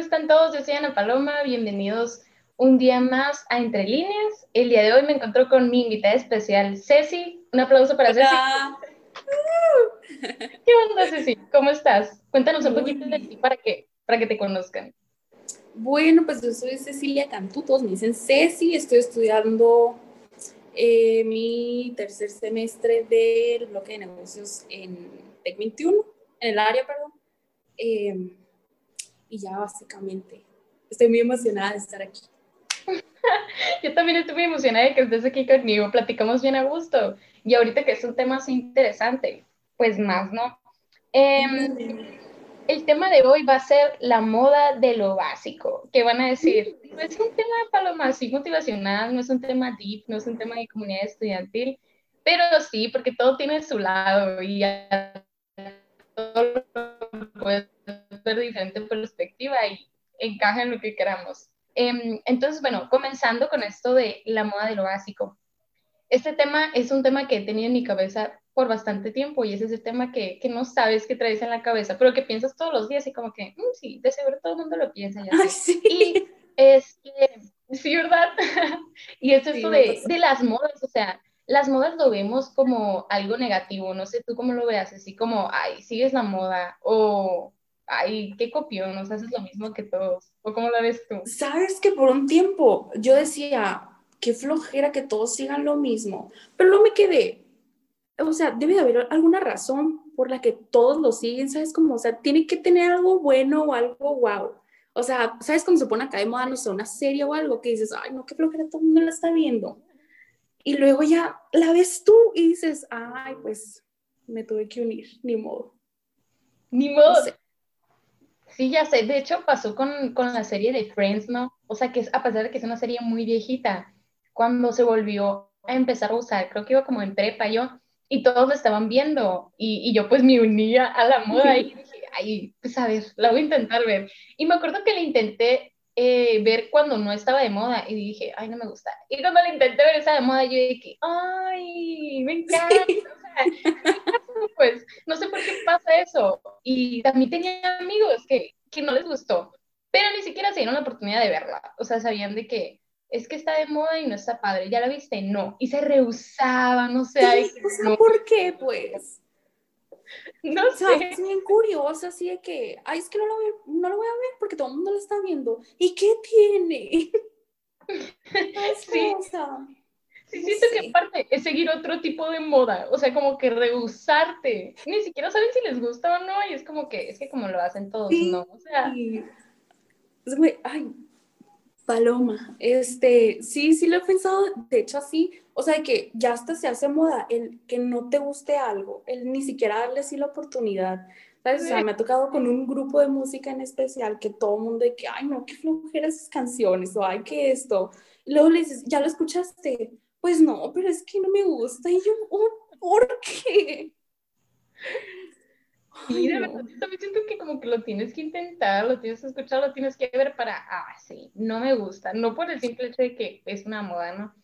están todos? Yo soy Ana Paloma, bienvenidos un día más a Entre Líneas. El día de hoy me encontró con mi invitada especial, Ceci. Un aplauso para Ceci. ¿Qué onda, Ceci? ¿Cómo estás? Cuéntanos un poquito de ti para que, para que te conozcan. Bueno, pues yo soy Cecilia Cantú, todos me dicen Ceci, estoy estudiando eh, mi tercer semestre del bloque de negocios en TEC 21, en el área, perdón. Eh, y ya básicamente estoy muy emocionada de estar aquí. Yo también estoy muy emocionada de que estés aquí conmigo, platicamos bien a gusto. Y ahorita que es un tema así interesante, pues más, ¿no? Em, el tema de hoy va a ser la moda de lo básico, que van a decir, no es un tema para lo más motivacional, no es un tema deep, no es un tema de comunidad estudiantil, pero sí, porque todo tiene su lado y ya todo puede ver diferente perspectiva y encaja en lo que queramos. Em, entonces, bueno, comenzando con esto de la moda de lo básico. Este tema es un tema que he tenido en mi cabeza por bastante tiempo y es ese tema que, que no sabes que traes en la cabeza, pero que piensas todos los días y como que, mm, sí, de seguro todo el mundo lo piensa ya. sí. Y es que, sí, ¿verdad? y es esto de, de las modas, o sea, las modas lo vemos como algo negativo, no sé tú cómo lo veas, así como, ay, sigues la moda, o ay, qué copión, o sea, haces lo mismo que todos, o cómo lo ves tú. Sabes que por un tiempo yo decía, qué flojera que todos sigan lo mismo, pero no me quedé, o sea, debe de haber alguna razón por la que todos lo siguen, ¿sabes? Como, o sea, tiene que tener algo bueno o algo wow. O sea, ¿sabes cómo se pone acá de moda, no sé, una serie o algo que dices, ay, no, qué flojera, todo el mundo la está viendo? Y luego ya la ves tú y dices, ay, pues me tuve que unir, ni modo. Ni modo. Sí, ya sé. De hecho, pasó con, con, la serie de Friends, ¿no? O sea, que es, a pesar de que es una serie muy viejita, cuando se volvió a empezar a usar, creo que iba como en prepa yo, y todos lo estaban viendo, y, y yo pues me unía a la moda y dije, ay, pues a ver, la voy a intentar ver. Y me acuerdo que la intenté eh, ver cuando no estaba de moda y dije, ay, no me gusta. Y cuando la intenté ver esa de moda, yo dije, ay, me encanta. pues no sé por qué pasa eso. Y también tenía amigos que, que no les gustó, pero ni siquiera se dieron la oportunidad de verla. O sea, sabían de que es que está de moda y no está padre. ¿Ya la viste? No. Y se rehusaban, no sé. Ay, o sea, ¿por qué, pues? No o sea, sé. Es bien curiosa, así de que, ay, es que no lo, voy, no lo voy a ver porque todo el mundo lo está viendo. ¿Y qué tiene? sí. O sea, sí, siento sí. que aparte es seguir otro tipo de moda, o sea, como que rehusarte. Ni siquiera saben si les gusta o no, y es como que, es que como lo hacen todos, sí. ¿no? O sea. Es muy, ay, Paloma, este, sí, sí lo he pensado, de hecho así, o sea, que ya hasta se hace moda el que no te guste algo, el ni siquiera darle así la oportunidad, ¿sabes? O sea, me ha tocado con un grupo de música en especial que todo el mundo de que, ay, no, qué flojera esas canciones, o ay, qué esto, y luego le dices, ¿ya lo escuchaste? Pues no, pero es que no me gusta, y yo, oh, ¿por qué? De verdad, yo también siento que como que lo tienes que intentar, lo tienes que escuchar, lo tienes que ver para, ah, sí, no me gusta, no por el simple hecho de que es una moda, ¿no?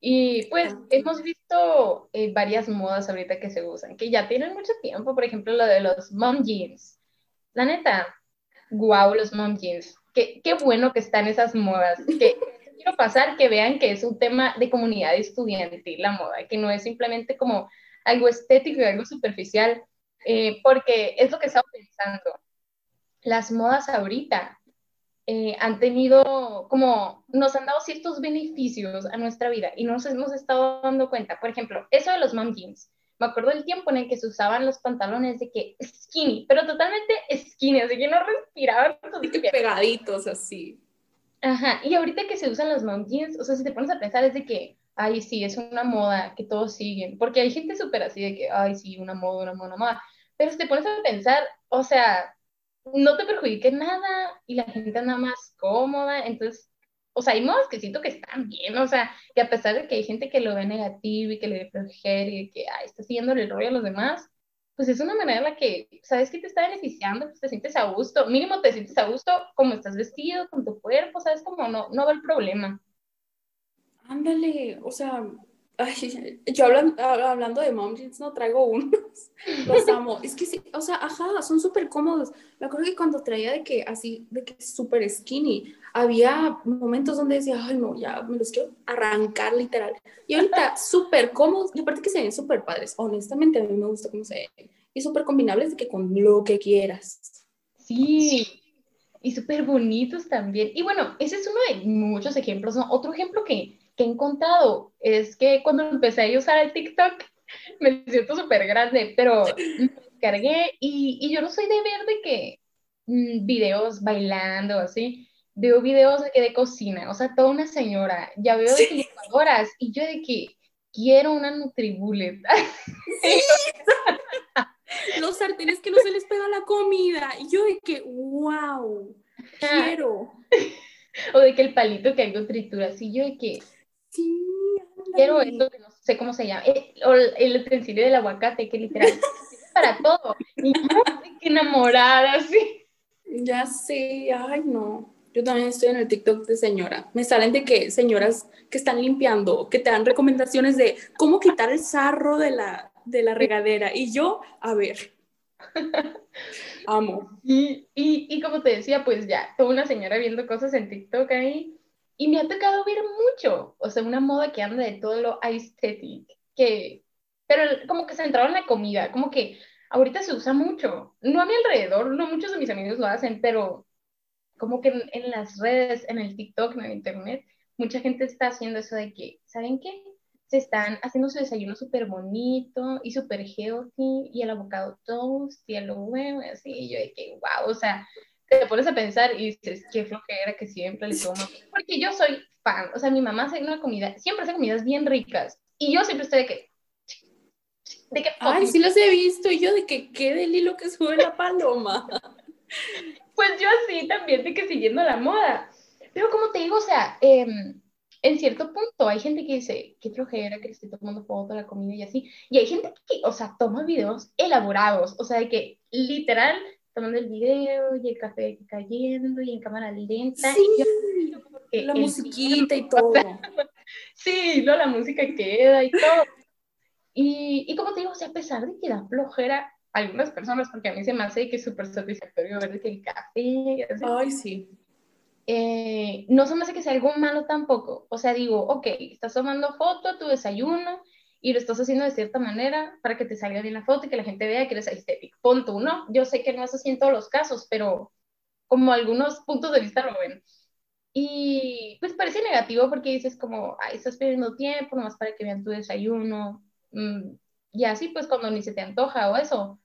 Y pues hemos visto eh, varias modas ahorita que se usan, que ya tienen mucho tiempo, por ejemplo, lo de los mom jeans. La neta, wow, los mom jeans. Qué, qué bueno que están esas modas. Que quiero pasar que vean que es un tema de comunidad estudiantil la moda, que no es simplemente como algo estético y algo superficial, eh, porque es lo que estaba pensando. Las modas ahorita eh, han tenido como, nos han dado ciertos beneficios a nuestra vida y no nos hemos estado dando cuenta. Por ejemplo, eso de los mom jeans. Me acuerdo del tiempo en el que se usaban los pantalones de que skinny, pero totalmente skinny, así que no respiraban. Pegaditos así. Ajá, y ahorita que se usan los mom jeans, o sea, si te pones a pensar es de que, ay, sí, es una moda que todos siguen, porque hay gente súper así de que, ay, sí, una moda, una moda, una moda, pero si te pones a pensar, o sea, no te perjudique nada y la gente anda más cómoda, entonces, o sea, hay modas que siento que están bien, o sea, que a pesar de que hay gente que lo ve negativo y que le ve y que, ay, está siguiendo el rollo a los demás, pues es una manera en la que, ¿sabes que te está beneficiando? Pues te sientes a gusto, mínimo te sientes a gusto como estás vestido, con tu cuerpo, ¿sabes? Como no, no va el problema. Ándale, o sea, Ay, yo hablando de mom jeans, no traigo unos. Los amo. Es que sí, o sea, ajá, son súper cómodos. Me acuerdo que cuando traía de que así, de que súper skinny, había momentos donde decía, ay, no, ya me los quiero arrancar literal. Y ahorita súper cómodos, y aparte que se ven súper padres. Honestamente, a mí me gusta cómo se ven. Y súper combinables de que con lo que quieras. Sí, y súper bonitos también. Y bueno, ese es uno de muchos ejemplos. Otro ejemplo que que he encontrado es que cuando empecé a usar el TikTok, me siento súper grande, pero me descargué y, y, yo no soy de ver de que mm, videos bailando así, veo videos de, que de cocina, o sea, toda una señora, ya veo de sí. y yo de que quiero una Nutribullet. Sí. Los sartenes que no se les pega la comida, y yo de que, wow, quiero. O de que el palito que algo tritura, así yo de que Sí, quiero esto que no sé cómo se llama, eh, el, el utensilio del aguacate, que literal para todo. Y que enamorada, así. Ya sé, ay no. Yo también estoy en el TikTok de señora. Me salen de que señoras que están limpiando, que te dan recomendaciones de cómo quitar el sarro de la, de la regadera. Y yo, a ver. Amo. Y, y, y como te decía, pues ya, toda una señora viendo cosas en TikTok ahí. Y me ha tocado ver mucho, o sea, una moda que anda de todo lo aesthetic, que, pero como que centrado en la comida, como que ahorita se usa mucho, no a mi alrededor, no muchos de mis amigos lo hacen, pero como que en, las redes, en el TikTok, en el Internet, mucha gente está haciendo eso de que, ¿saben qué? Se están haciendo su desayuno súper bonito y súper healthy, y el avocado toast, y el huevo, así, y yo de que, wow, o sea, te pones a pensar y dices, qué flojera que siempre le tomo. Porque yo soy fan, o sea, mi mamá hace una comida, siempre hace comidas bien ricas. Y yo siempre estoy de que. De que Ay, sí los he visto. Y yo de que qué del hilo que sube la paloma. pues yo así también, de que siguiendo la moda. Pero como te digo, o sea, eh, en cierto punto hay gente que dice, qué flojera que le estoy tomando foto de la comida y así. Y hay gente que, o sea, toma videos elaborados, o sea, de que literal tomando el video y el café cayendo y en cámara lenta. Sí, la musiquita y todo. sí, no, la música queda y todo. Y, y como te digo, o sea, a pesar de que da flojera algunas personas, porque a mí se me hace que es súper satisfactorio ver que el café. Ay, sí. Eh, no se me hace que sea algo malo tampoco. O sea, digo, ok, estás tomando foto, tu desayuno, y lo estás haciendo de cierta manera para que te salga bien la foto y que la gente vea que eres estético. Punto uno. Yo sé que no es así en todos los casos, pero como algunos puntos de vista lo ven. Y pues parece negativo porque dices como, ay, estás perdiendo tiempo nomás para que vean tu desayuno. Mm, y así pues cuando ni se te antoja o eso.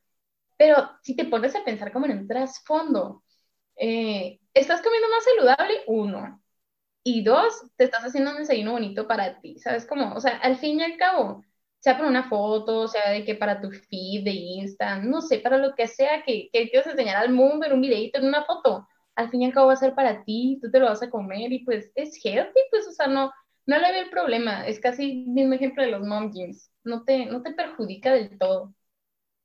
Pero si te pones a pensar como en un trasfondo, eh, estás comiendo más saludable, uno. Y dos, te estás haciendo un desayuno bonito para ti, ¿sabes cómo? O sea, al fin y al cabo, sea para una foto, sea de que para tu feed de Insta, no sé, para lo que sea que, que quieras enseñar al mundo en un videito, en una foto, al fin y al cabo va a ser para ti, tú te lo vas a comer y pues es healthy, pues, o sea, no, no le veo el problema, es casi el mismo ejemplo de los mom jeans, no te, no te perjudica del todo.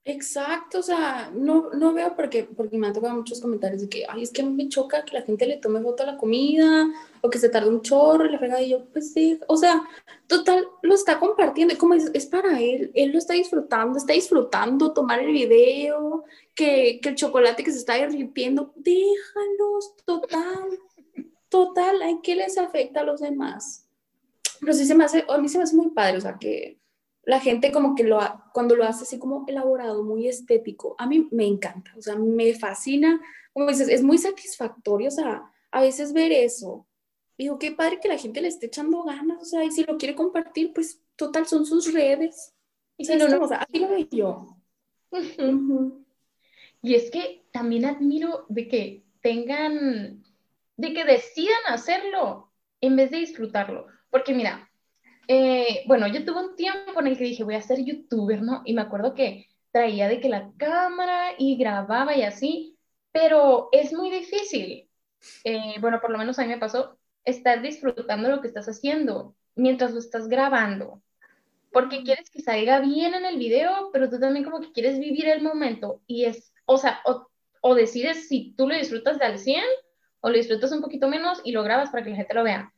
Exacto, o sea, no, no veo porque, porque me han tocado muchos comentarios de que, ay, es que me choca que la gente le tome foto a la comida o que se tarde un chorro y la frega y yo, pues sí, o sea, total, lo está compartiendo, como es, es para él, él lo está disfrutando, está disfrutando tomar el video, que, que el chocolate que se está derritiendo, déjalos, total, total, ¿a qué les afecta a los demás? Pero sí se me hace, a mí se me hace muy padre, o sea, que la gente como que lo, cuando lo hace así como elaborado, muy estético, a mí me encanta, o sea, me fascina, como dices, es muy satisfactorio, o sea, a veces ver eso, digo, qué padre que la gente le esté echando ganas, o sea, y si lo quiere compartir, pues total, son sus redes. Y si no, no, o sea, aquí lo veo yo. Y es que también admiro de que tengan, de que decidan hacerlo en vez de disfrutarlo. Porque mira, eh, bueno, yo tuve un tiempo en el que dije, voy a ser youtuber, ¿no? Y me acuerdo que traía de que la cámara y grababa y así, pero es muy difícil. Eh, bueno, por lo menos a mí me pasó estar disfrutando lo que estás haciendo mientras lo estás grabando, porque quieres que salga bien en el video, pero tú también como que quieres vivir el momento y es, o sea, o, o decides si tú lo disfrutas de al 100 o lo disfrutas un poquito menos y lo grabas para que la gente lo vea.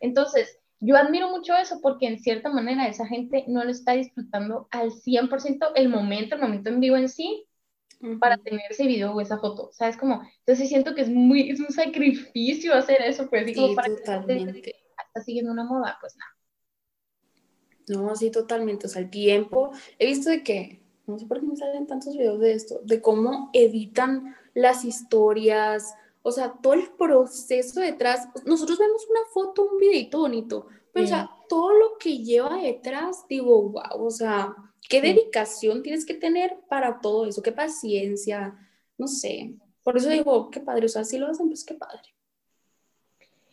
Entonces, yo admiro mucho eso porque en cierta manera esa gente no lo está disfrutando al 100% el momento, el momento en vivo en sí, para tener ese video o esa foto, ¿sabes? Como, entonces siento que es muy, es un sacrificio hacer eso, pues, digo, para totalmente. que está siguiendo una moda, pues nada. No, sí, totalmente, o sea, el tiempo, he visto de que, no sé por qué me salen tantos videos de esto, de cómo editan las historias, o sea, todo el proceso detrás, nosotros vemos una foto, un videito bonito, pero o sea, todo lo que lleva detrás, digo, wow, o sea, qué dedicación tienes que tener para todo eso, qué paciencia, no sé. Por eso digo, qué padre, o sea, si lo hacen, pues qué padre.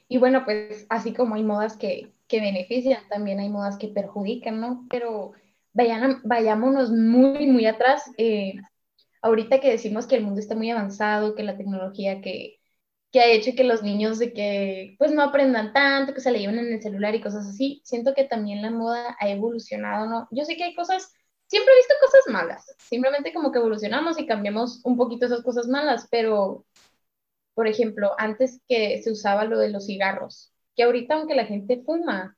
Y bueno, pues así como hay modas que, que benefician, también hay modas que perjudican, ¿no? Pero vayan, vayámonos muy, muy atrás. Eh, ahorita que decimos que el mundo está muy avanzado, que la tecnología que, que ha hecho que los niños de que pues no aprendan tanto, que se le lleven en el celular y cosas así. Siento que también la moda ha evolucionado, ¿no? Yo sé que hay cosas, siempre he visto cosas malas, simplemente como que evolucionamos y cambiamos un poquito esas cosas malas, pero, por ejemplo, antes que se usaba lo de los cigarros, que ahorita aunque la gente fuma,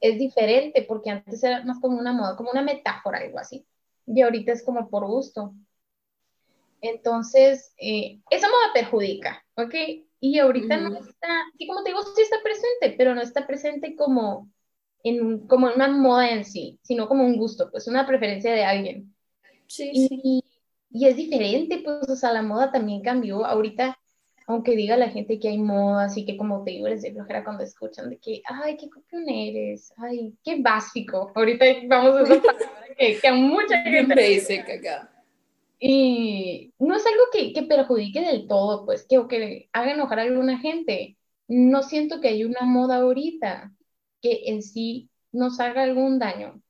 es diferente porque antes era más como una moda, como una metáfora, algo así. Y ahorita es como por gusto. Entonces, eh, esa moda perjudica, ¿ok? Y ahorita no está, y como te digo, sí está presente, pero no está presente como en, como una moda en sí, sino como un gusto, pues una preferencia de alguien. Sí, y, sí. Y es diferente, pues, o sea, la moda también cambió. Ahorita, aunque diga la gente que hay moda, así que como te digo, les de flojera cuando escuchan de que, ay, qué copión eres, ay, qué básico. Ahorita vamos a esa palabra que, que a mucha gente... Basic acá. Y no es algo que, que perjudique del todo, pues, que, o que haga enojar a alguna gente. No siento que hay una moda ahorita que en sí nos haga algún daño.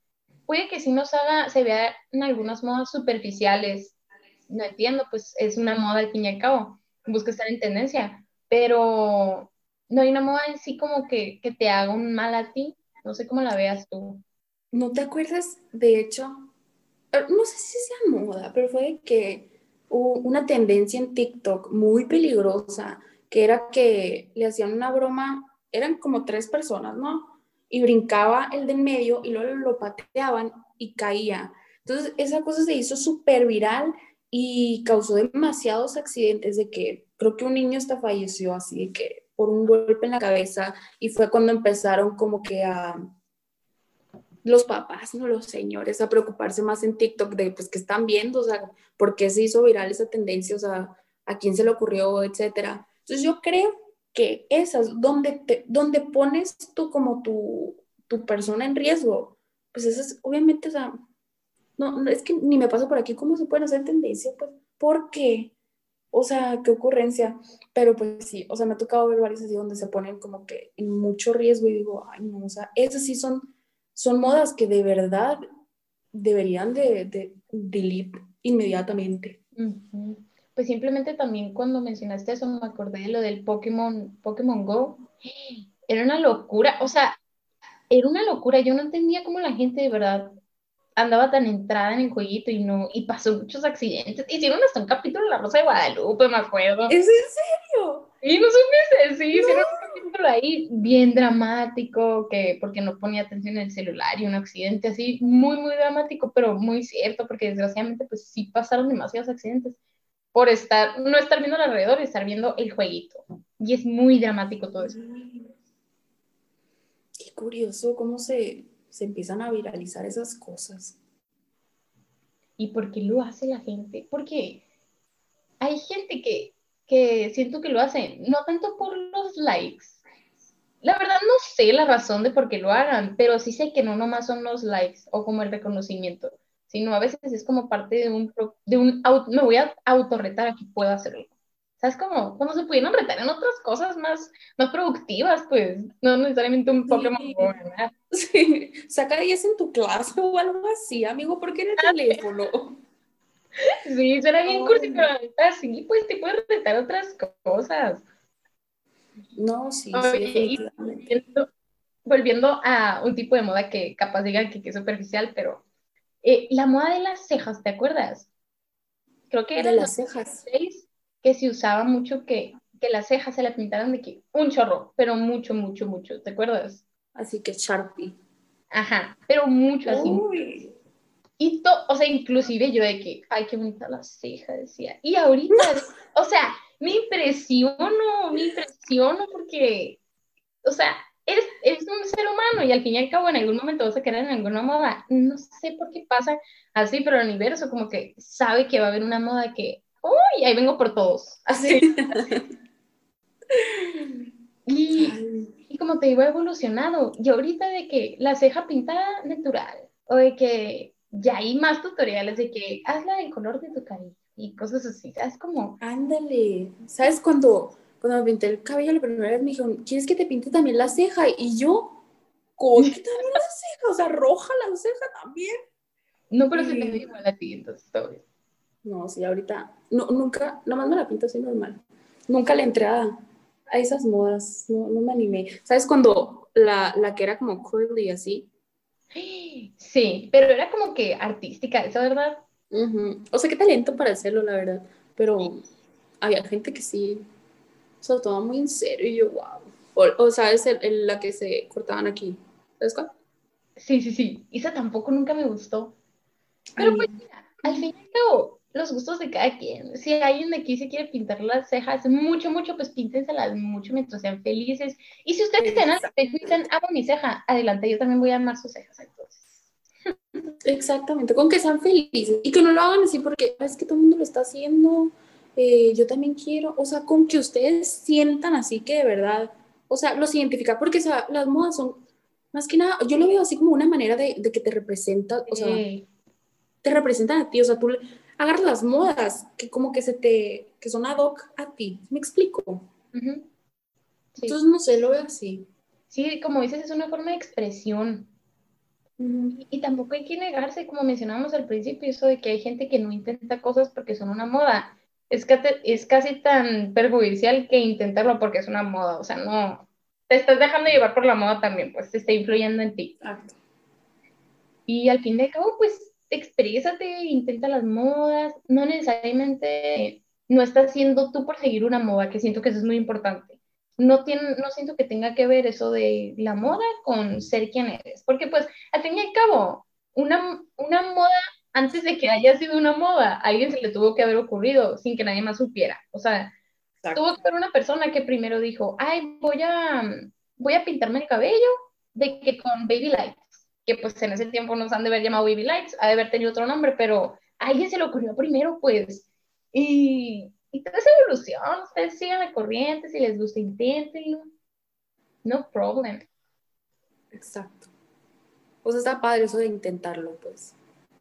Puede que sí nos haga, se vea en algunas modas superficiales. No entiendo, pues es una moda al fin y al cabo. Busca estar en tendencia. Pero no hay una moda en sí como que, que te haga un mal a ti. No sé cómo la veas tú. ¿No te acuerdas, de hecho, no sé si sea moda, pero fue que hubo una tendencia en TikTok muy peligrosa, que era que le hacían una broma, eran como tres personas, ¿no? Y brincaba el de en medio y luego lo pateaban y caía. Entonces, esa cosa se hizo súper viral y causó demasiados accidentes de que creo que un niño hasta falleció así de que por un golpe en la cabeza y fue cuando empezaron como que a los papás, no los señores, a preocuparse más en TikTok de, pues, que están viendo, o sea, por qué se hizo viral esa tendencia, o sea, a quién se le ocurrió, etcétera. Entonces yo creo que esas, donde, te, donde pones tú como tu, tu persona en riesgo, pues esas, obviamente, o sea, no, es que ni me pasa por aquí cómo se pueden hacer tendencia, pues, ¿por qué? O sea, qué ocurrencia. Pero pues sí, o sea, me ha tocado ver varias así donde se ponen como que en mucho riesgo y digo, ay, no, o sea, esas sí son son modas que de verdad deberían de, de inmediatamente. Pues simplemente también cuando mencionaste eso me acordé de lo del Pokémon, Pokémon Go. Era una locura, o sea, era una locura. Yo no entendía cómo la gente de verdad andaba tan entrada en el jueguito y no, y pasó muchos accidentes. Hicieron hasta un capítulo de La Rosa de Guadalupe, me acuerdo. ¿Es en serio? Y no supiste, sí, hicieron capítulo ahí bien dramático, que porque no ponía atención en el celular y un accidente así, muy, muy dramático, pero muy cierto, porque desgraciadamente pues sí pasaron demasiados accidentes por estar, no estar viendo alrededor y estar viendo el jueguito. Y es muy dramático todo eso. Qué curioso cómo se, se empiezan a viralizar esas cosas. ¿Y por qué lo hace la gente? Porque hay gente que que siento que lo hacen, no tanto por los likes. La verdad no sé la razón de por qué lo hagan, pero sí sé que no nomás son los likes o como el reconocimiento, sino a veces es como parte de un, de un me voy a autorretar aquí puedo hacerlo. ¿Sabes cómo? Cuando se pudieron retar en otras cosas más, más productivas, pues, no necesariamente un Pokémon sí. Saca 10 en tu clase o algo así, amigo, ¿por qué en el teléfono? Sí, suena bien cursi, pero sí, pues te puedes retar otras cosas. No, sí, sí. volviendo, a un tipo de moda que capaz digan que, es superficial, pero eh, la moda de las cejas, ¿te acuerdas? Creo que era de las cejas. Que se usaba mucho que, que las cejas se la pintaran de que un chorro, pero mucho, mucho, mucho, ¿te acuerdas? Así que Sharpie. Ajá, pero mucho así. Y todo, o sea, inclusive yo de que, ay, qué bonita la ceja, decía. Y ahorita, o sea, me impresiono, me impresiono porque, o sea, eres, eres, un ser humano y al fin y al cabo en algún momento vas a quedar en alguna moda. No sé por qué pasa así, pero el universo como que sabe que va a haber una moda que, uy, ahí vengo por todos. Así. y, y como te digo, ha evolucionado. Y ahorita de que la ceja pintada natural, o de que ya hay más tutoriales de que hazla del color de tu cabello y cosas así, ¿sabes? Como... Ándale, ¿sabes? Cuando, cuando me pinté el cabello la primera vez me dijeron, ¿quieres que te pinte también la ceja? Y yo, ¿cómo que también la ceja? O sea, roja la ceja también. No, pero se te ve igual a ti, entonces todo bien. No, sí, ahorita, no, nunca, nomás me la pinto así normal. Nunca le entré a, a esas modas, no, no me animé. ¿Sabes cuando la, la que era como curly así? Sí, pero era como que artística, ¿eso verdad? O sea, qué talento para hacerlo, la verdad. Pero había gente que sí se lo muy en serio y yo, wow. O, o sabes, el, la que se cortaban aquí. ¿Sabes cuál? Sí, sí, sí. Esa tampoco nunca me gustó. Pero pues mira, al fin y al cabo, los gustos de cada quien. Si alguien de aquí se quiere pintar las cejas mucho, mucho, pues píntenselas mucho mientras sean felices. Y si ustedes tienen dicen, amo mi ceja, adelante, yo también voy a amar sus cejas entonces. Exactamente, con que sean felices y que no lo hagan así porque es que todo el mundo lo está haciendo, eh, yo también quiero, o sea, con que ustedes sientan así que de verdad, o sea, los identifica, porque o sea, las modas son, más que nada, yo lo veo así como una manera de, de que te representa, o sea, te representan a ti, o sea, tú agarras las modas que como que se te, que son ad hoc a ti, ¿me explico? Entonces, no sé, lo veo así. Sí, como dices, es una forma de expresión. y, tampoco hay que negarse, como mencionábamos al principio, eso de que hay gente que no intenta cosas porque son una moda. Es, que es casi tan perjudicial que intentarlo porque es una moda. O sea, no. Te estás dejando llevar por la moda también, pues te está influyendo en ti. Y al fin de cabo, pues exprésate, intenta las modas, no necesariamente no estás haciendo tú por seguir una moda, que siento que eso es muy importante. No, tiene, no siento que tenga que ver eso de la moda con ser quien eres, porque pues al fin y al cabo, una, una moda antes de que haya sido una moda, a alguien se le tuvo que haber ocurrido sin que nadie más supiera. O sea, tuvo que haber una persona que primero dijo, ay, voy a, voy a pintarme el cabello de que con baby light que pues en ese tiempo nos han de haber llamado Baby Lights, ha de haber tenido otro nombre, pero a alguien se le ocurrió primero, pues. Y, y toda esa evolución, ustedes sigan la corriente, si les gusta, inténtenlo. No problem. Exacto. Sea, está padre eso de intentarlo, pues.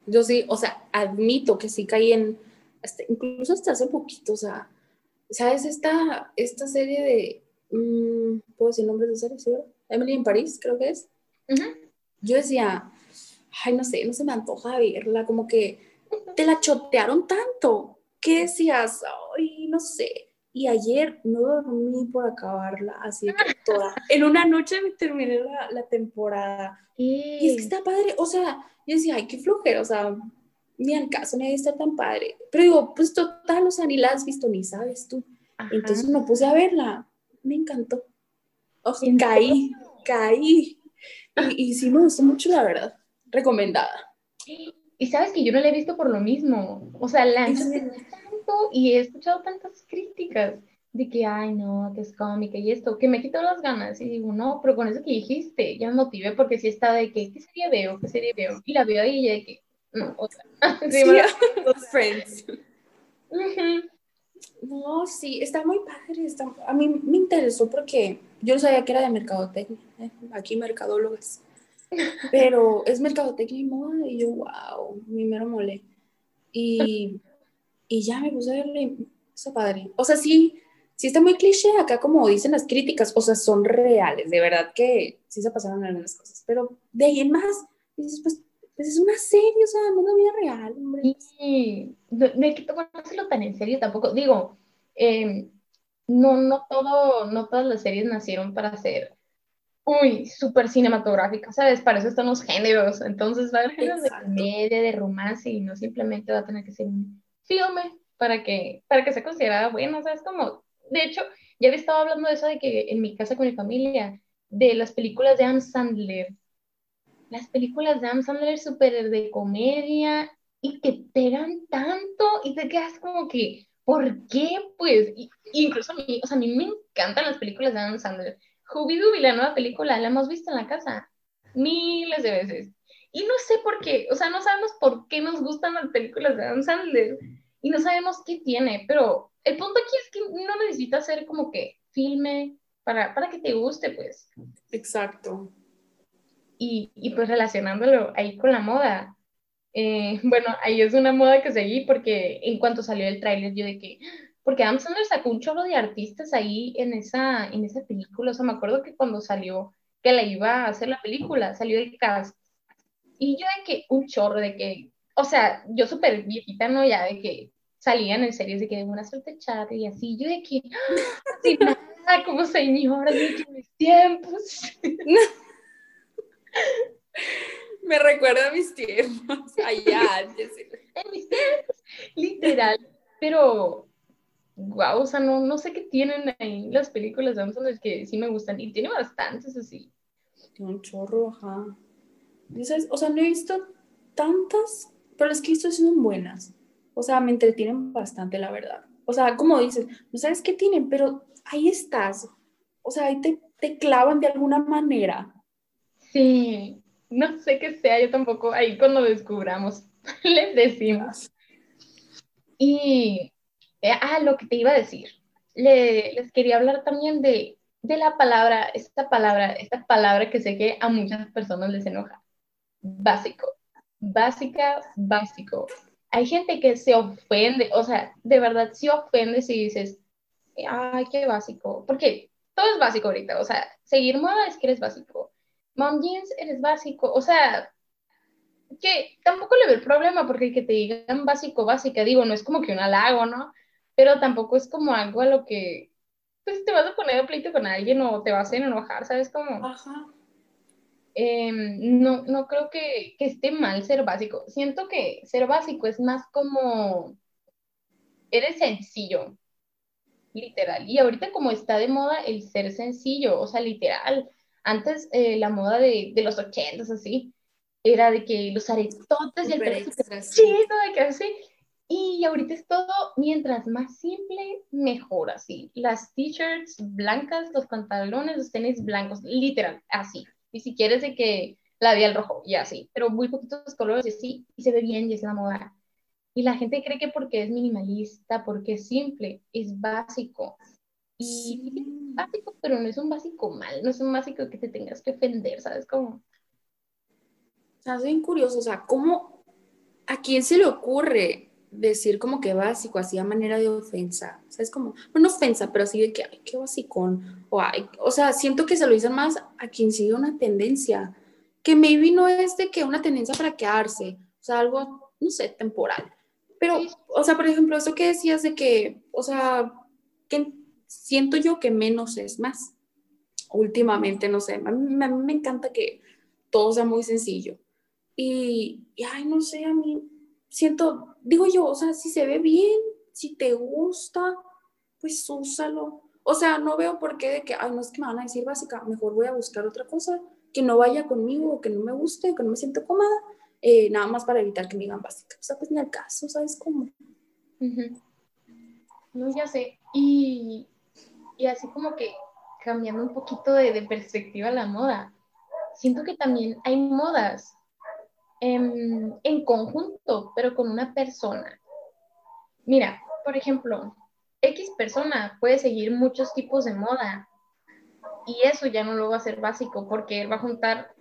Yo sí, o sea, admito que sí caí en, incluso hasta hace poquito, o sea, ¿sabes? Esta, esta serie de, mm, ¿puedo decir nombres de serie? ¿sí? Emily en París, creo que es yo decía, ay, no sé, no se me antoja verla, como que te la chotearon tanto, que decías, ay, no sé. Y ayer no dormí por acabarla, así que toda. En una noche me terminé la, la temporada. Y es que está padre, o sea, yo decía, ay, qué flojera, o sea, ni al caso, ni está tan padre. Pero digo, pues total, o sea, ni la has visto, ni sabes tú. Entonces me puse a verla, me encantó. O sea, caí, caí. Y, sí me gustó mucho, la verdad. Recomendada. Y sabes que yo no la he visto por lo mismo. O sea, la he tanto y he escuchado tantas críticas de que, ay, no, que es cómica y esto, que me quitó las ganas. Y digo, no, pero con eso que dijiste, ya me motivé porque sí está de que, ¿qué serie veo? ¿Qué serie veo? Y la veo ahí y ya de que, no, otra. sí, los friends. No, sí, está muy padre. a mí me interesó porque yo no sabía que era de mercadotecnia, ¿eh? aquí mercadólogas. Pero es mercadotecnia y moda y yo, wow, mi mero mole. Y, y ya me puse a verle, eso padre. O sea, sí, sí está muy cliché acá como dicen las críticas, o sea, son reales, de verdad que sí se pasaron algunas cosas. Pero de ahí en más, dices, pues pues es una serie, o sea, no es una vida real, hombre. Sí, no, hay que tomárselo tan en serio tampoco. Digo, em, no, no todo, no todas las series nacieron para ser, uy, súper cinematográficas, ¿sabes? Para eso están los géneros. Entonces va a haber géneros de comedia, de romance, y no simplemente va a tener que ser un filme para que, para que sea considerada bueno, ¿sabes? Como, de hecho, ya había estado hablando de eso de que en mi casa con mi familia, de las películas de Adam Sandler. Las películas de Adam Sandler súper de comedia y que pegan tanto y te quedas como que, ¿por qué? Pues, incluso a mí, o sea, a mí me encantan las películas de Adam Sandler. Scooby-Doo la nueva película, la hemos visto en la casa miles de veces. Y no sé por qué, o sea, no sabemos por qué nos gustan las películas de Adam Sandler y no sabemos qué tiene, pero el punto aquí es que no necesitas ser como que filme para, para que te guste, pues. Exacto. Y, y pues relacionándolo ahí con la moda, eh, bueno, ahí es una moda que seguí porque en cuanto salió el tráiler yo de que, porque Adam Sandler sacó un chorro de artistas ahí en esa, en esa película, o sea, me acuerdo que cuando salió que la iba a hacer la película, salió de cast, y yo de que un chorro de que, o sea, yo súper viejita, ¿no? Ya de que salían en series de que una suerte chat y así, yo de que, así nada, como señora de que mis tiempos. Me recuerda a mis tiempos, allá antes. en mis tiempos, literal. Pero, wow, o sea, no, no sé qué tienen ahí las películas de Amazon, que sí me gustan. Y tiene bastantes así. Tiene un chorro, ajá. O sea, no he visto tantas, pero las que he visto son buenas. O sea, me entretienen bastante, la verdad. O sea, como dices, no sabes qué tienen, pero ahí estás. O sea, ahí te, te clavan de alguna manera. Sí, no sé qué sea, yo tampoco, ahí cuando descubramos, les decimos. Y, eh, ah, lo que te iba a decir, les quería hablar también de, de la palabra, esta palabra, esta palabra que sé que a muchas personas les enoja, básico, básica, básico. Hay gente que se ofende, o sea, de verdad se ofende si dices, ay, qué básico, porque todo es básico ahorita, o sea, seguir moda es que eres básico mom jeans, eres básico, o sea, que tampoco le veo el problema porque que te digan básico, básica, digo, no es como que un halago, ¿no? Pero tampoco es como algo a lo que, pues, te vas a poner a pleito con alguien o te vas a enojar, ¿sabes cómo? Ajá. Em, no, no creo que, que esté mal ser básico. Siento que ser básico es más como, eres sencillo, literal. Y ahorita como está de moda el ser sencillo, o sea, literal antes eh, la moda de, de los ochentas, así, era de que los aretotes y el pelo chido, de que así. Y ahorita es todo, mientras más simple, mejor, así. Las t-shirts blancas, los pantalones, los tenis blancos, literal, así. Y si quieres de que la el rojo, y así. Pero muy poquitos colores y así, y se ve bien y es la moda. Y la gente cree que porque es minimalista, porque es simple, es básico. Y básico, pero no es un básico mal, no es un básico que te tengas que ofender, ¿sabes cómo? O sea, es bien curioso, o sea, ¿cómo, a quién se le ocurre decir como que básico, así a manera de ofensa? O sea, es como, no ofensa, pero así de que, ay, qué basicón. O, o sea, siento que se lo dicen más a quien sigue una tendencia, que maybe no es de que una tendencia para quedarse, o sea, algo, no sé, temporal. Pero, o sea, por ejemplo, eso que decías de que, o sea, que siento yo que menos es más. Últimamente, no sé, a mí, me encanta que todo sea muy sencillo. Y, ay, no sé, a mí siento, digo yo, o sea, si se ve bien, si te gusta, pues úsalo. O sea, no veo por qué de que, ay, no es que me van a decir básica, mejor voy a buscar otra cosa que no vaya conmigo, que no me guste, que no me siento cómoda, eh, nada más para evitar que me digan básica. O sea, pues ni al caso, ¿sabes cómo? No, ya sé. Y y así como que cambiando un poquito de, perspectiva la moda, siento que también hay modas en, en conjunto, pero con una persona. Mira, por ejemplo, X persona puede seguir muchos tipos de moda y eso ya no lo va a ser básico porque él va a juntar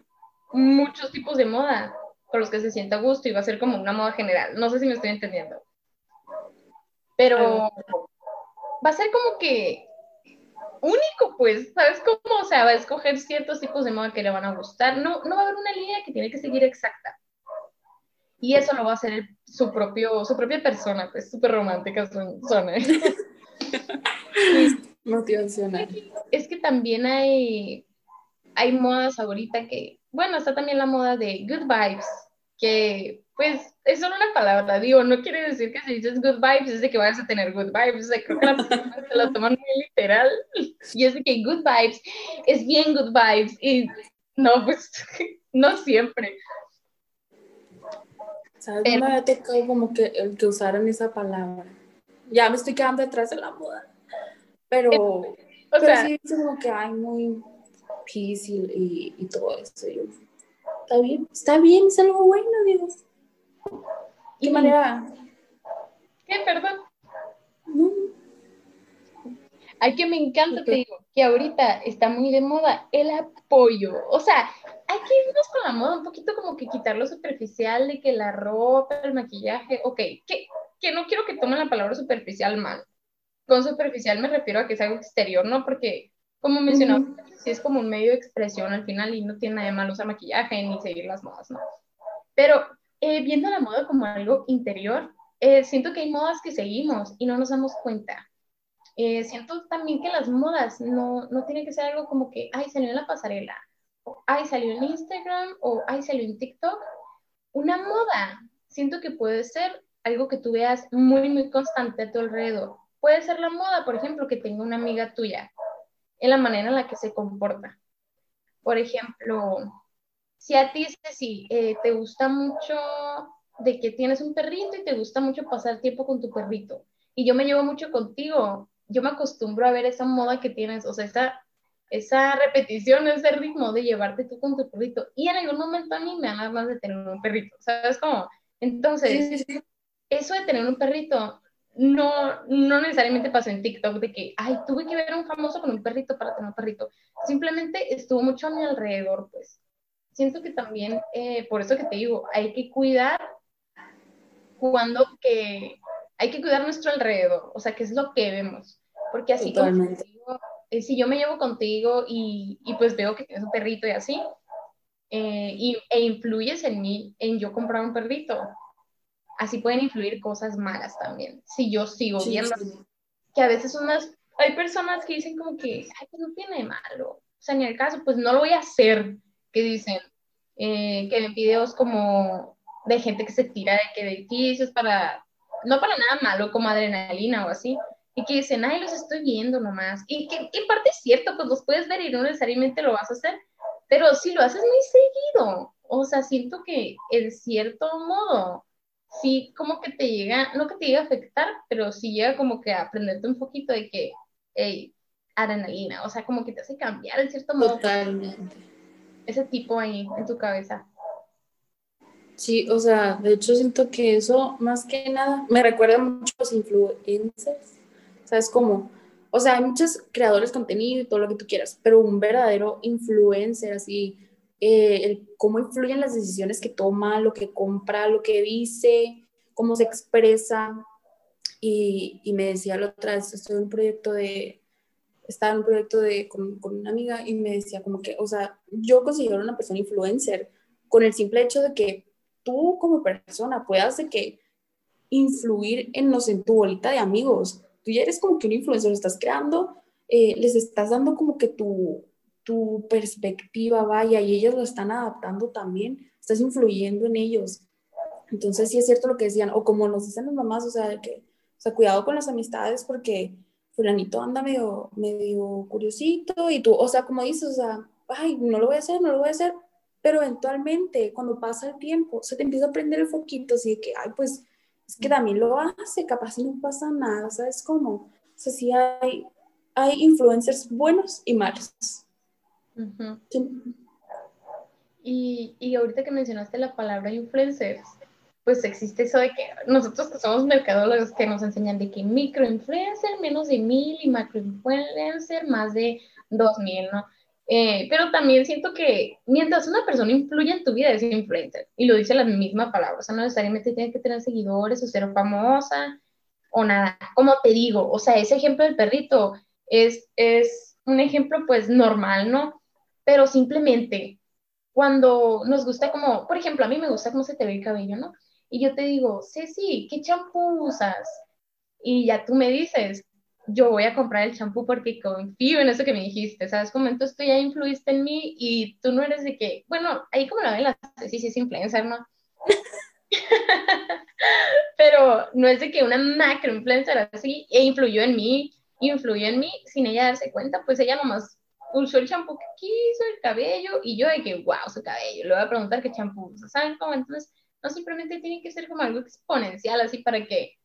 muchos tipos de moda con los que se sienta a gusto y va a ser como una moda general. No sé si me estoy entendiendo. Pero va a ser como que único, pues, ¿sabes cómo? O sea, va a escoger ciertos tipos de moda que le van a gustar. No, no va a haber una línea que tiene que seguir exacta. Y eso lo va a hacer su, propio, su propia persona, pues, súper romántica suena. Motivacional. Es que también hay, hay modas ahorita que, bueno, está también la moda de good vibes, que pues es solo una palabra, digo, no quiere decir que si dices good vibes es de que vayas a tener good vibes, o sea, creo que las personas se lo toman muy literal y es de que good vibes es bien good vibes y no, pues no siempre. ¿Sabes? No me había tocado como que el que usaran esa palabra. Ya me estoy quedando detrás de la moda. Pero, o pero sea, sí es como que hay muy peace y, y, todo eso. está bien, está bien, es algo bueno, digo. ¿Qué manera? ¿Qué, perdón? Hay que me encanta, te digo, que ahorita está muy de moda el apoyo. O sea, hay que irnos con la moda, un poquito como que quitar lo superficial de que la ropa, el maquillaje, ok, que, que no quiero que tomen la palabra superficial mal. Con superficial me refiero a que es algo exterior, ¿no? Porque, como mencionaba, sí es como un medio de expresión al final y no tiene nada de malo usar maquillaje ni seguir las modas, ¿no? Pero eh, viendo la moda como algo interior, eh, siento que hay modas que seguimos y no nos damos cuenta. Eh, siento también que las modas no, no tienen que ser algo como que, ay, salió en la pasarela, o ay, salió en Instagram, o ay, salió en TikTok. Una moda, siento que puede ser algo que tú veas muy, muy constante a tu alrededor. Puede ser la moda, por ejemplo, que tenga una amiga tuya, en la manera en la que se comporta. Por ejemplo, si a ti, eh, te gusta mucho de que tienes un perrito y te gusta mucho pasar tiempo con tu perrito, y yo me llevo mucho contigo, yo me acostumbro a ver esa moda que tienes, o sea, esa, esa repetición, ese ritmo de llevarte tú con tu perrito, y en algún momento a mí me dan más de tener un perrito, ¿sabes cómo? Entonces, eso de tener un perrito no, no necesariamente pasó en TikTok de que, ay, tuve que ver a un famoso con un perrito para tener un perrito. Simplemente estuvo mucho a mi alrededor, pues. Siento que también, eh, por eso que te digo, hay que cuidar cuando que, hay que cuidar nuestro alrededor, o sea, qué es lo que vemos, porque así como eh, si yo me llevo contigo y, y, pues veo que tienes un perrito y así, eh, y, e influyes en mí, en yo comprar un perrito, así pueden influir cosas malas también, si yo sigo viendo, que a veces unas, hay personas que dicen como que, ay, pues no tiene de malo, o sea, en el caso, pues no lo voy a hacer, que dicen eh, que ven videos como de gente que se tira de que edificios para, no para nada malo, como adrenalina o así, y que dicen, ay, los estoy viendo nomás. Y que, en parte es cierto, pues los puedes ver y no necesariamente lo vas a hacer, pero si lo haces muy seguido, o sea, siento que en cierto modo, sí como que te llega, no que te llega a afectar, pero sí llega como que a aprenderte un poquito de que, hey, adrenalina, o sea, como que te hace cambiar en cierto modo. Totalmente ese tipo ahí en tu cabeza. Sí, o sea, de hecho siento que eso más que nada me recuerda mucho a los influencers. ¿Sabes cómo? O sea, hay muchos creadores de contenido y todo lo que tú quieras, pero un verdadero influencer, así, eh, cómo influyen las decisiones que toma, lo que compra, lo que dice, cómo se expresa. Y, y me decía la otra vez, estoy en un proyecto de, estaba en un proyecto de, con, con, una amiga y me decía como que, o sea, yo considero una persona influencer con el simple hecho de que tú como persona puedas de que influir en, los, en tu bolita de amigos. Tú ya eres como que un influencer, estás creando, eh, les estás dando como que tu, tu perspectiva vaya y ellos lo están adaptando también, estás influyendo en ellos. Entonces sí es cierto lo que decían, o como nos dicen las mamás, o sea, que, o sea, cuidado con las amistades porque fulanito anda medio, medio curiosito y tú, o sea, como dices, o sea, ay, no lo voy a hacer, no lo voy a hacer, pero eventualmente cuando pasa el tiempo se te empieza a prender el foquito, así de que, ay, pues es que también lo hace, capaz no pasa nada, ¿sabes cómo? O sea, sí hay, hay influencers buenos y malos. y, y ahorita que mencionaste la palabra influencers, pues existe eso de que nosotros que somos mercadólogos que nos enseñan de que microinfluencer menos de mil y macroinfluencer más de dos mil, ¿no? Eh, pero también siento que mientras una persona influye en tu vida es influencer, y lo dice la misma palabra, o sea, no necesariamente tiene que tener seguidores o ser famosa o nada, como te digo, o sea, ese ejemplo del perrito es, es un ejemplo pues normal, ¿no? Pero simplemente cuando nos gusta como, por ejemplo, a mí me gusta cómo se te ve el cabello, ¿no? y yo te digo, Ceci, ¿qué champú usas? Y ya tú me dices, yo voy a comprar el champú porque confío en eso que me dijiste, ¿sabes? Como entonces tú ya influiste en mí y tú no eres de que, bueno, ahí como la ven las Ceci, sí es influencer, ¿no? Pero no es de que una macro influencer así e influyó en mí, influyó en mí sin ella darse cuenta, pues ella nomás usó el champú que quiso, el cabello, y yo de que, wow, su cabello, le voy a preguntar qué champú usa, ¿saben cómo? Entonces, no simplemente tiene que ser como algo exponencial, así para que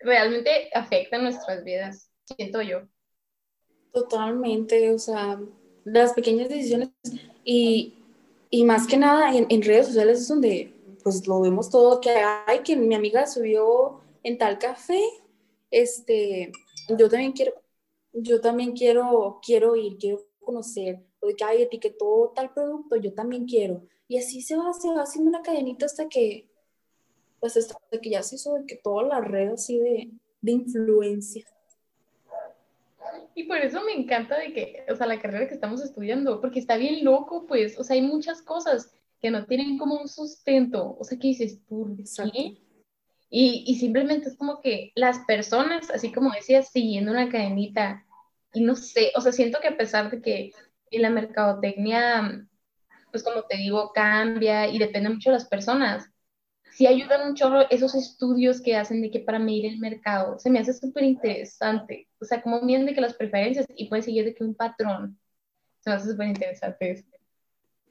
realmente afecte nuestras vidas, siento yo. Totalmente, o sea, las pequeñas decisiones y, y más que nada en, en, redes sociales es donde pues lo vemos todo, que hay que mi amiga subió en tal café, este, yo también quiero, yo también quiero, quiero ir, quiero conocer, o de que hay etiquetó tal producto, yo también quiero. Y así se va, se va haciendo una cadenita hasta que, pues hasta que ya se hizo de que toda la red así de, de influencia. Y por eso me encanta de que, o sea, la carrera que estamos estudiando, porque está bien loco, pues, o sea, hay muchas cosas que no tienen como un sustento, o sea, que dices, ¿por qué? Y, y simplemente es como que las personas, así como decías, siguiendo una cadenita, y no sé, o sea, siento que a pesar de que en la mercadotecnia, pues como te digo, cambia y depende mucho de las personas, sí ayudan un chorro esos estudios que hacen de que para medir el mercado, se me hace súper interesante, o sea, como bien de que las preferencias y puedes seguir de que un patrón, se me hace súper interesante eso.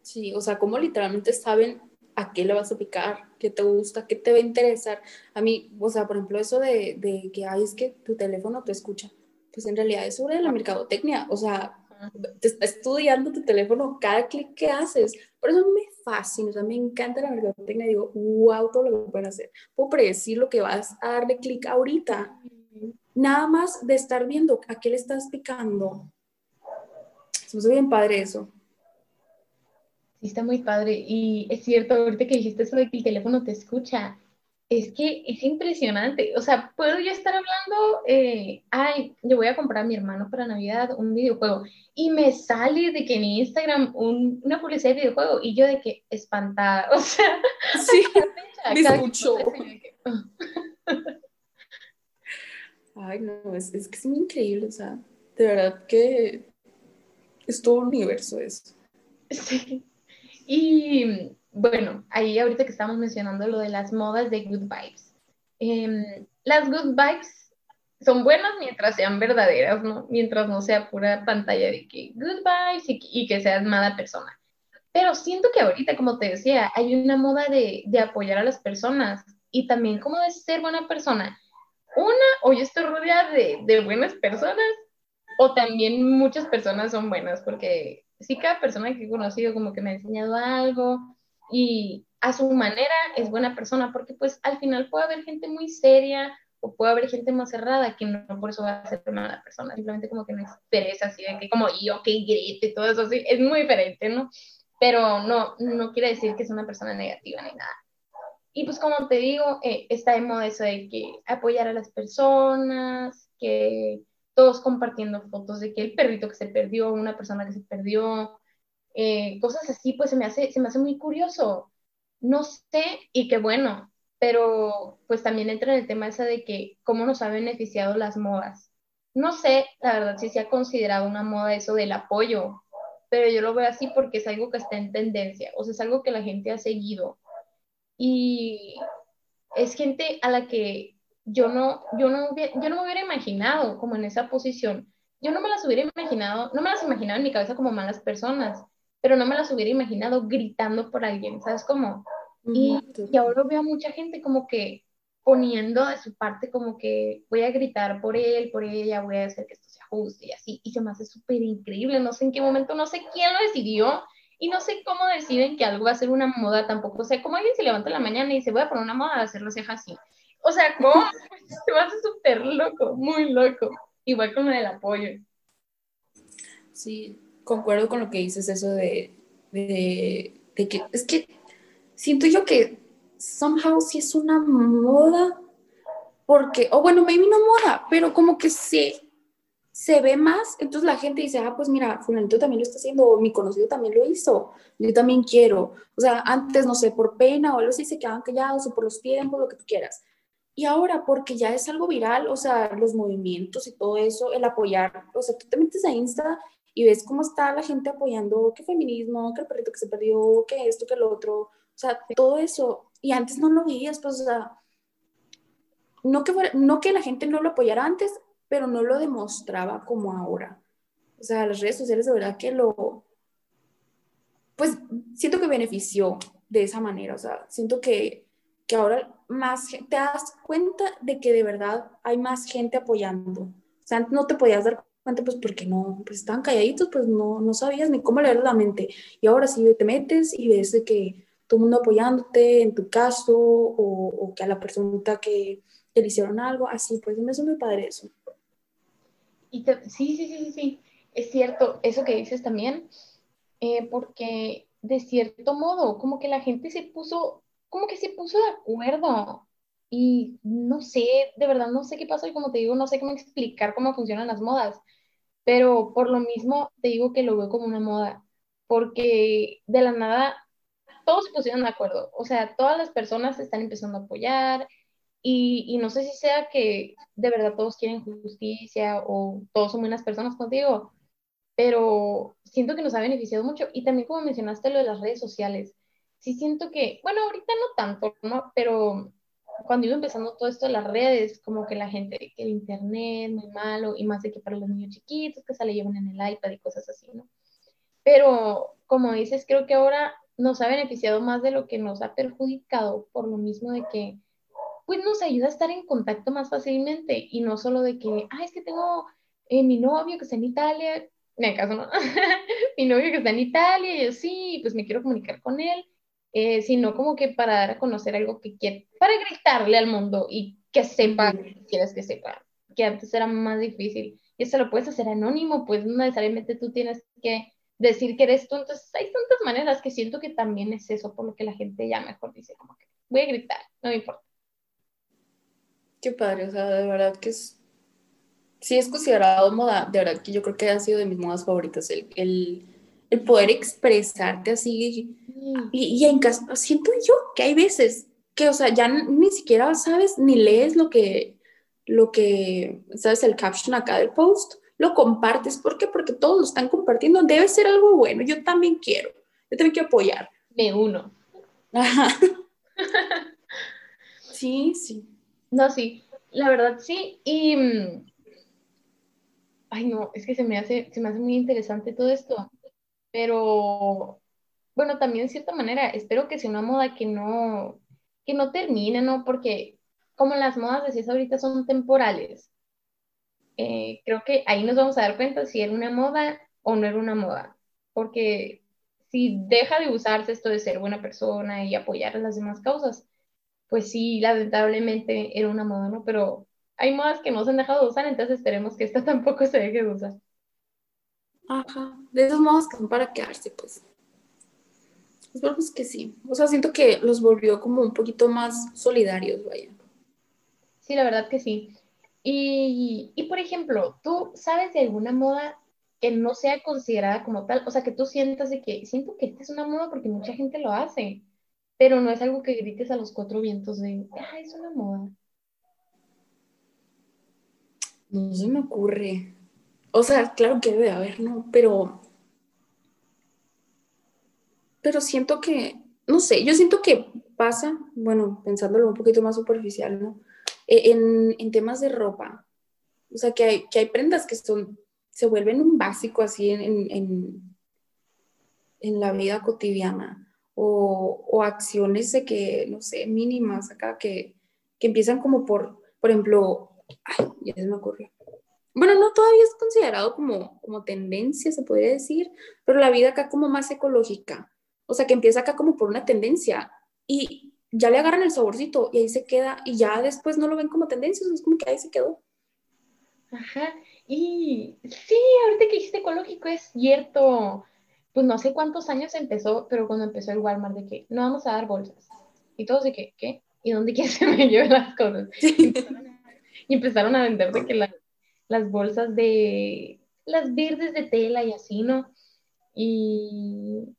Sí, o sea, como literalmente saben a qué le vas a picar, qué te gusta, qué te va a interesar. A mí, o sea, por ejemplo, eso de, de que, ay, es que tu teléfono te escucha pues en realidad es sobre la mercadotecnia, o sea, te está estudiando tu teléfono cada clic que haces. Por eso me fascina, o sea, me encanta la mercadotecnia. Digo, wow, todo lo que pueden hacer. Puedo predecir lo que vas a darle clic ahorita. Nada más de estar viendo a qué le estás picando. Se me bien padre eso. Sí, está muy padre. Y es cierto, ahorita que dijiste eso de que el teléfono te escucha, es que es impresionante. O sea, puedo yo estar hablando, eh, ay, yo voy a comprar a mi hermano para Navidad un videojuego y me sale de que en Instagram una publicidad de videojuego y yo de que espantada. O sea, sí, me escucho. Ay, no, es, es que es muy increíble, o sea, de verdad que es todo un universo eso. Sí. Y bueno, ahí ahorita que estamos mencionando lo de las modas de good vibes. Em, las good vibes son buenas mientras sean verdaderas, ¿no? Mientras no sea pura pantalla de que good vibes y, que seas mala persona. Pero siento que ahorita, como te decía, hay una moda de, de apoyar a las personas y también como de ser buena persona. Una, o yo estoy rodeada de, de buenas personas, o también muchas personas son buenas, porque sí, cada persona que he conocido como que me ha enseñado algo, y a su manera es buena persona, porque pues al final puede haber gente muy seria o puede haber gente más cerrada que no por eso va a ser mala persona, simplemente como que no expresa así de que como yo que grite y todo eso así, es muy diferente, ¿no? Pero no, no quiere decir que es una persona negativa ni nada. Y pues como te digo, eh, está de moda eso de que apoyar a las personas, que todos compartiendo fotos de que el perrito que se perdió, una persona que se perdió, eh, cosas así, pues se me, hace, se me hace muy curioso. No sé, y qué bueno, pero pues también entra en el tema ese de que cómo nos ha beneficiado las modas. No sé, la verdad, si se ha considerado una moda eso del apoyo, pero yo lo veo así porque es algo que está en tendencia, o sea, es algo que la gente ha seguido. Y es gente a la que yo no, yo no, yo no me hubiera imaginado como en esa posición. Yo no me las hubiera imaginado, no me las imaginaba en mi cabeza como malas personas pero no me las hubiera imaginado gritando por alguien, ¿sabes cómo? Y, y ahora veo a mucha gente como que poniendo de su parte como que voy a gritar por él, por ella, voy a hacer que esto se ajuste y así, y se me hace súper increíble, no sé en qué momento, no sé quién lo decidió y no sé cómo deciden que algo va a ser una moda tampoco, o sea, como alguien se levanta en la mañana y dice voy a poner una moda de hacer las cejas así, o sea, ¿cómo? se me hace súper loco, muy loco, igual con lo del apoyo. Sí, concuerdo con lo que dices, eso de, de, que es que siento yo que somehow sí es una moda, porque, o bueno, maybe no moda, pero como que se, se ve más, entonces la gente dice, ah, pues mira, fulanito también lo está haciendo, mi conocido también lo hizo, yo también quiero. O sea, antes, no sé, por pena o algo así se quedaban callados, o por los tiempos, lo que tú quieras. Y ahora, porque ya es algo viral, o sea, los movimientos y todo eso, el apoyar, o sea, tú te metes a Insta y ves cómo está la gente apoyando que feminismo, que el perrito que se perdió, que esto, que el otro. O sea, todo eso y antes no lo veías, pues, o sea, no que, no que la gente no lo apoyara antes, pero no lo demostraba como ahora. O sea, las redes sociales de verdad que lo, pues siento que benefició de esa manera, o sea, siento que, que ahora más te das cuenta de que de verdad hay más gente apoyando. O sea, no te podías dar cuenta, pues porque no, pues estaban calladitos, pues no, no sabías ni cómo leer la mente. Y ahora sí te metes y ves que todo el mundo apoyándote en tu caso o, o que a la persona que, le hicieron algo, así, pues me es muy padre eso. Y sí, sí, sí, sí, es cierto, eso que dices también, eh, porque de cierto modo, como que la gente se puso, como que se puso de acuerdo y no sé, de verdad no sé qué pasó y como te digo, no sé cómo explicar cómo funcionan las modas, pero por lo mismo te digo que lo veo como una moda, porque de la nada todos se pusieron de acuerdo, o sea, todas las personas se están empezando a apoyar y, y no sé si sea que de verdad todos quieren justicia o todos son buenas personas contigo, pero siento que nos ha beneficiado mucho y también como mencionaste lo de las redes sociales, sí siento que, bueno, ahorita no tanto, ¿no? Pero cuando iba empezando todo esto de las redes, como que la gente, que el internet muy malo y más de que para los niños chiquitos que se le llevan en el iPad y cosas así, ¿no? Pero como dices, creo que ahora nos ha beneficiado más de lo que nos ha perjudicado por lo mismo de que pues nos ayuda a estar en contacto más fácilmente y no solo de que, ah, es que tengo eh, mi novio que está en Italia, en caso no, mi novio que está en Italia y yo sí, pues me quiero comunicar con él, eh, sino como que para dar a conocer algo que quiere, para gritarle al mundo y que sepa, que quieres que sepa, que antes era más difícil. Y eso lo puedes hacer anónimo, pues no necesariamente tú tienes que decir que eres tú. Entonces, hay tantas maneras que siento que también es eso por lo que la gente ya mejor dice, como que voy a gritar, no me importa. Qué padre, o sea, de verdad que es. Sí, es considerado moda, de verdad que yo creo que ha sido de mis modas favoritas, el, el, el poder expresarte así. Y, y, en caso, siento yo que hay veces que, o sea, ya ni siquiera sabes ni lees lo que, lo que, sabes, el caption acá del post lo compartes. ¿Por qué? Porque todos lo están compartiendo. Debe ser algo bueno. Yo también quiero. Yo también quiero apoyar. Me uno. sí, sí. No, sí. La verdad, sí. Y. Mm, ay, no, es que se me hace, se me hace muy interesante todo esto. Pero. Bueno, también de cierta manera, espero que sea una moda que no, que no termine, ¿no? Porque como las modas, decías ahorita, son temporales. Eh, creo que ahí nos vamos a dar cuenta si era una moda o no era una moda. Porque si deja de usarse esto de ser buena persona y apoyar a las demás causas, pues sí, lamentablemente era una moda, ¿no? Pero hay modas que no se han dejado de usar, entonces esperemos que esta tampoco se deje de usar. Ajá, de esos modos que son para quedarse, pues. Esperemos que sí. O sea, siento que los volvió como un poquito más solidarios, vaya. Sí, la verdad que sí. Y, y, por ejemplo, ¿tú sabes de alguna moda que no sea considerada como tal? O sea, que tú sientas de que, siento que esta es una moda porque mucha gente lo hace, pero no es algo que grites a los cuatro vientos de, ah, es una moda. No se me ocurre. O sea, claro que debe haber, ¿no? Pero, pero siento que, no sé, yo siento que pasa, bueno, pensándolo un poquito más superficial, ¿no? E, en, temas de ropa. O sea, que hay, que hay prendas que son, se vuelven un básico así en, en, en la vida cotidiana. O, o, acciones de que, no sé, mínimas acá, que, que empiezan como por, por ejemplo, ay, ya se me ocurrió. Bueno, no todavía es considerado como, como tendencia, se podría decir, pero la vida acá como más ecológica. O sea, que empieza acá como por una tendencia. Y, ya le agarran el saborcito y ahí se queda y ya después no lo ven como tendencia, es como que ahí se quedó. Ajá, y sí, ahorita que dijiste ecológico es cierto, pues no sé cuántos años empezó, pero cuando empezó el Walmart de que no vamos a dar bolsas. Y todos de que, ¿qué? ¿Y dónde quieres que me lleven las cosas? Y empezaron a vender de que las bolsas de, las verdes de tela y así, ¿no? Y,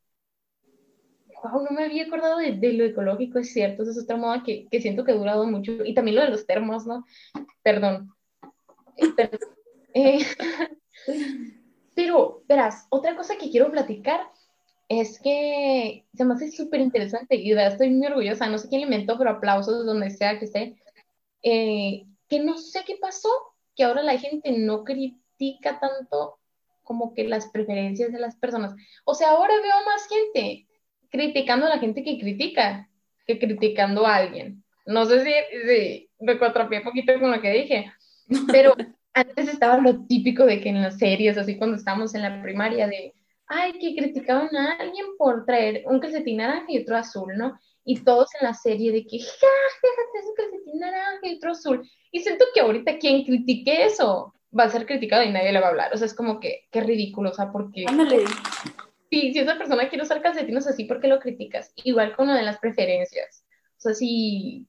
wow, no me había acordado de, lo ecológico, es cierto, esa es otra moda que, siento que ha durado mucho. Y también lo de los termos, ¿no? Perdón. Eh, pero, verás, otra cosa que quiero platicar es que se me hace súper interesante y de estoy muy orgullosa, no sé quién inventó, pero aplausos donde sea que esté, eh, que no sé qué pasó, que ahora la gente no critica tanto como que las preferencias de las personas. O sea, ahora veo más gente criticando a la gente que critica que criticando a alguien. No sé si, si me contrapié un poquito con lo que dije, pero antes estaba lo típico de que en las series, así cuando estábamos en la primaria, de, ay, que criticaban a alguien por traer un calcetín naranja y otro azul, ¿no? Y todos en la serie de que, ja, déjate un calcetín naranja y otro azul. Y siento que ahorita quien critique eso va a ser criticado y nadie le va a hablar. O sea, es como que, qué ridículo, o sea, porque... Ándale. Sí, si esa persona quiere usar calcetines así, ¿por qué lo criticas? Igual con lo de las preferencias. O sea, si,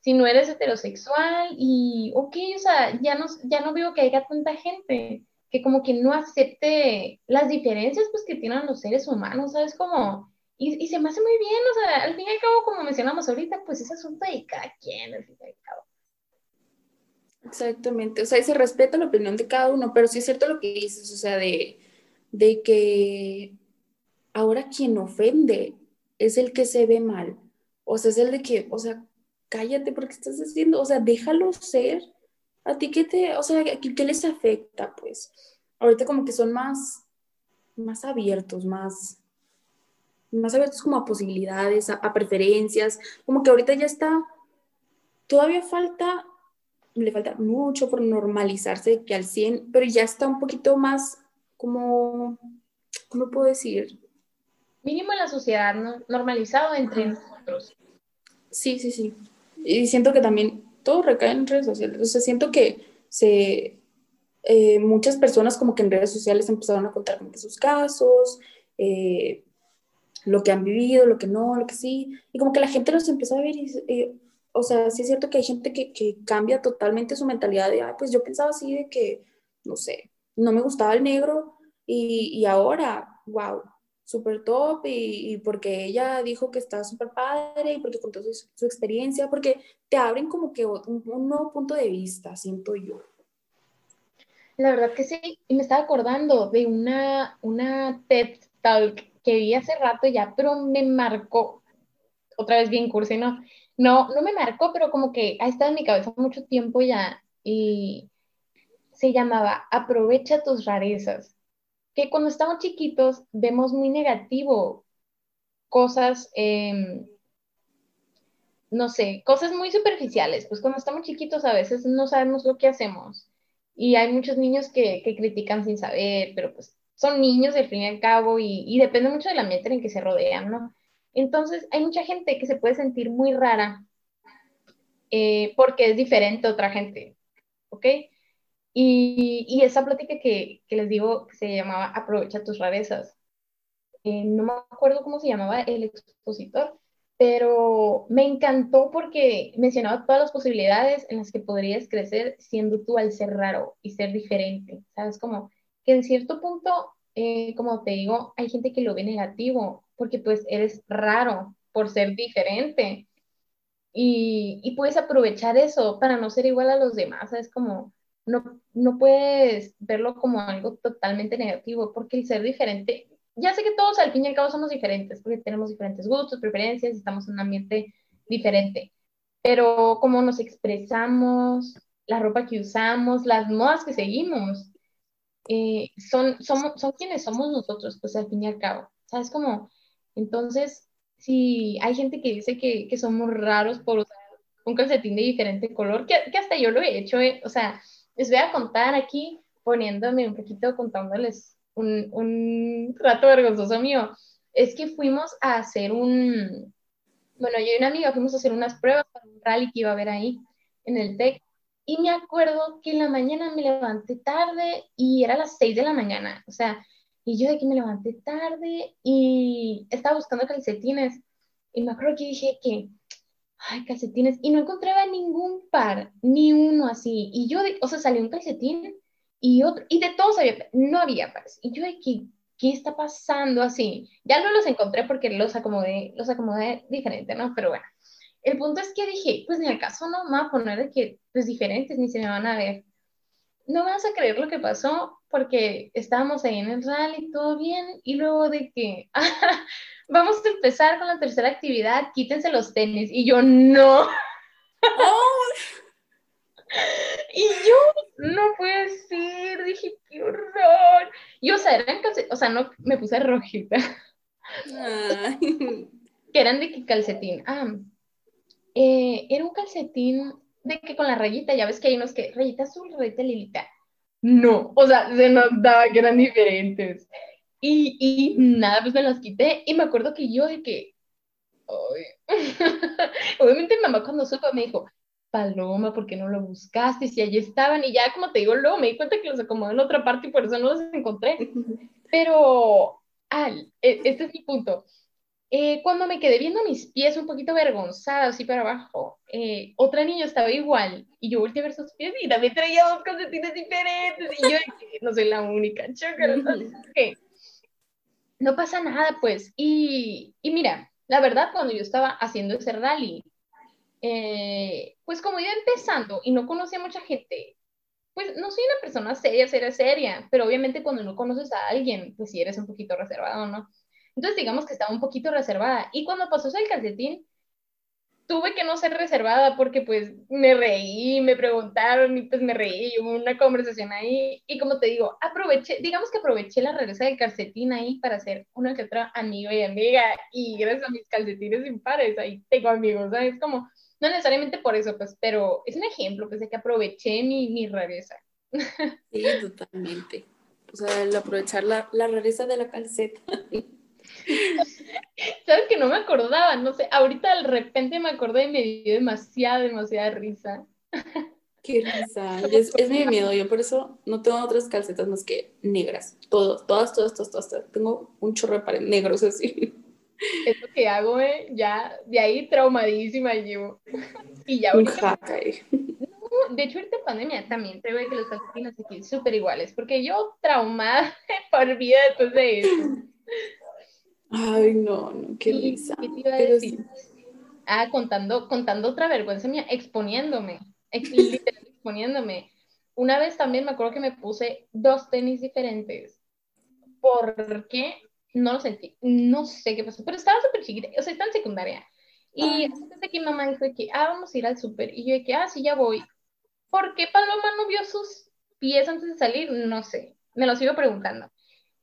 si no eres heterosexual y, ok, o sea, ya no, ya no veo que haya tanta gente que como que no acepte las diferencias pues que tienen los seres humanos, ¿sabes? Como, y, y se me hace muy bien, o sea, al fin y al cabo, como mencionamos ahorita, pues es asunto de cada quien, al fin y al cabo. Exactamente, o sea, se respeta la opinión de cada uno, pero sí es cierto lo que dices, o sea, de que ahora quien ofende es el que se ve mal, o sea, es el de que, o sea, cállate porque estás haciendo, o sea, déjalo ser. A ti qué te, o sea, ¿qué, les afecta? Pues ahorita como que son más, más abiertos, más, más abiertos como a posibilidades, a, preferencias, como que ahorita ya está, todavía falta, le falta mucho por normalizarse que al 100, pero ya está un poquito más como, ¿cómo puedo decir? Mínimo en la sociedad, ¿no? Normalizado entre nosotros. Sí, sí, sí. Y siento que también todo recae en redes sociales. O sea, siento que se, eh, muchas personas como que en redes sociales empezaron a contar como que sus casos, eh, lo que han vivido, lo que no, lo que sí. Y como que la gente los empezó a ver y, o sea, sí es cierto que hay gente que, que cambia totalmente su mentalidad de, Ay, pues yo pensaba así de que, no sé, no me gustaba el negro y, y ahora, wow, súper top y, porque ella dijo que estaba súper padre y porque contó su, su, experiencia, porque te abren como que un, nuevo punto de vista, siento yo. La verdad que sí, y me estaba acordando de una, una TED Talk que vi hace rato ya, pero me marcó, otra vez bien cursi, ¿no? No, no me marcó, pero como que ha estado en mi cabeza mucho tiempo ya y se llamaba Aprovecha tus rarezas que cuando estamos chiquitos vemos muy negativo cosas, em, no sé, cosas muy superficiales, pues cuando estamos chiquitos a veces no sabemos lo que hacemos y hay muchos niños que, critican sin saber, pero pues son niños al fin y al cabo y, depende mucho de la ambiente en que se rodean, ¿no? Entonces hay mucha gente que se puede sentir muy rara eh, porque es diferente a otra gente, ¿ok? Y, esa plática que, les digo que se llamaba Aprovecha tus rarezas. Eh, no me acuerdo cómo se llamaba el expositor, pero me encantó porque mencionaba todas las posibilidades en las que podrías crecer siendo tú al ser raro y ser diferente. ¿Sabes? Como que en cierto punto, eh, como te digo, hay gente que lo ve negativo porque pues eres raro por ser diferente. Y, y puedes aprovechar eso para no ser igual a los demás, ¿sabes? Como no, no puedes verlo como algo totalmente negativo, porque el ser diferente, ya sé que todos al fin y al cabo somos diferentes, porque tenemos diferentes gustos, preferencias, estamos en un ambiente diferente, pero cómo nos expresamos, la ropa que usamos, las modas que seguimos, eh, son, somos, son quienes somos nosotros, pues al fin y al cabo, ¿sabes? Como, entonces, si hay gente que dice que, que somos raros por usar un calcetín de diferente color, que, que hasta yo lo he hecho, eh, o sea, les voy a contar aquí, poniéndome un poquito, contándoles un, un rato vergonzoso mío. Es que fuimos a hacer un, bueno, yo y una amiga fuimos a hacer unas pruebas para un rally que iba a haber ahí en el TEC. Y me acuerdo que en la mañana me levanté tarde y era las 6 de la mañana. O sea, y yo de que me levanté tarde y estaba buscando calcetines. Y me acuerdo que dije que ay, calcetines, y no encontraba ningún par, ni uno así, y yo, o sea, salió un calcetín y otro, y de todos había, no había pares, y yo que, ¿qué está pasando así? Ya no los encontré porque los acomodé, los acomodé diferente, ¿no? Pero bueno, el punto es que dije, pues en el caso no me voy a poner de que, pues diferentes, ni se me van a ver. No vas a creer lo que pasó porque estábamos ahí en el rally, todo bien, y luego de que vamos a empezar con la tercera actividad, quítense los tenis, y yo no. Oh. y yo, no puede ser, dije, qué horror. Y o sea, eran o sea, no, me puse rojita. que eran de qué calcetín. Ah, eh, era un calcetín de que con la rayita, ya ves que hay unos que rayita azul, rayita lilita. No, o sea, se notaba que eran diferentes. Y, y nada, pues me las quité y me acuerdo que yo de que, obviamente mamá cuando supo me dijo, Paloma, ¿por qué no lo buscaste? Si allí estaban y ya como te digo, luego me di cuenta que los acomodé en otra parte y por eso no los encontré. Pero, al, e, este es mi punto eh, cuando me quedé viendo mis pies un poquito vergonzada, así para abajo, eh, otra niña estaba igual y yo volteé a ver sus pies y también traía dos calcetines diferentes y yo no soy la única, no pasa nada, pues. Y, y, mira, la verdad, cuando yo estaba haciendo ese rally, eh, pues como iba empezando y no conocía mucha gente, pues no soy una persona seria, seria, seria, pero obviamente cuando no conoces a alguien, pues sí eres un poquito reservado, ¿no? Entonces, digamos que estaba un poquito reservada. Y cuando pasó eso el calcetín, tuve que no ser reservada porque pues me reí, me preguntaron y pues me reí, hubo una conversación ahí. Y como te digo, aproveché, digamos que aproveché la regresa del calcetín ahí para hacer una que otra amigo y amiga. Y gracias a mis calcetines impares, ahí tengo amigos, ¿sabes? Como, no necesariamente por eso, pues, pero es un ejemplo, pues, de que aproveché mi, mi rareza. Sí, totalmente. O sea, el aprovechar la, la rareza de la calceta. ¿Sabes que no me acordaba? No sé, ahorita de repente me acordé y me dio demasiada, demasiada risa. Qué risa. Es, es, mi miedo. Yo por eso no tengo otras calcetas más que negras. Todos, todas, todas, todas, todas. Tengo un chorro de pared negros así. Es lo que hago, ¿eh? Ya, de ahí traumadísima yo. Y ya ahorita. de hecho, ahorita en pandemia también te veo que los calcetines aquí súper iguales, porque yo traumada por vida después de eso. Ay, no, no, qué risa. ¿Qué te iba a decir? Ah, contando, contando otra vergüenza mía, exponiéndome, exponiéndome. Una vez también me acuerdo que me puse dos tenis diferentes. ¿Por qué? No lo sentí. No sé qué pasó, pero estaba súper chiquita, o sea, estaba en secundaria. Y que mi mamá dijo que, ah, vamos a ir al súper. Y yo de que, ah, sí, ya voy. ¿Por qué Paloma no vio sus pies antes de salir? No sé, me lo sigo preguntando.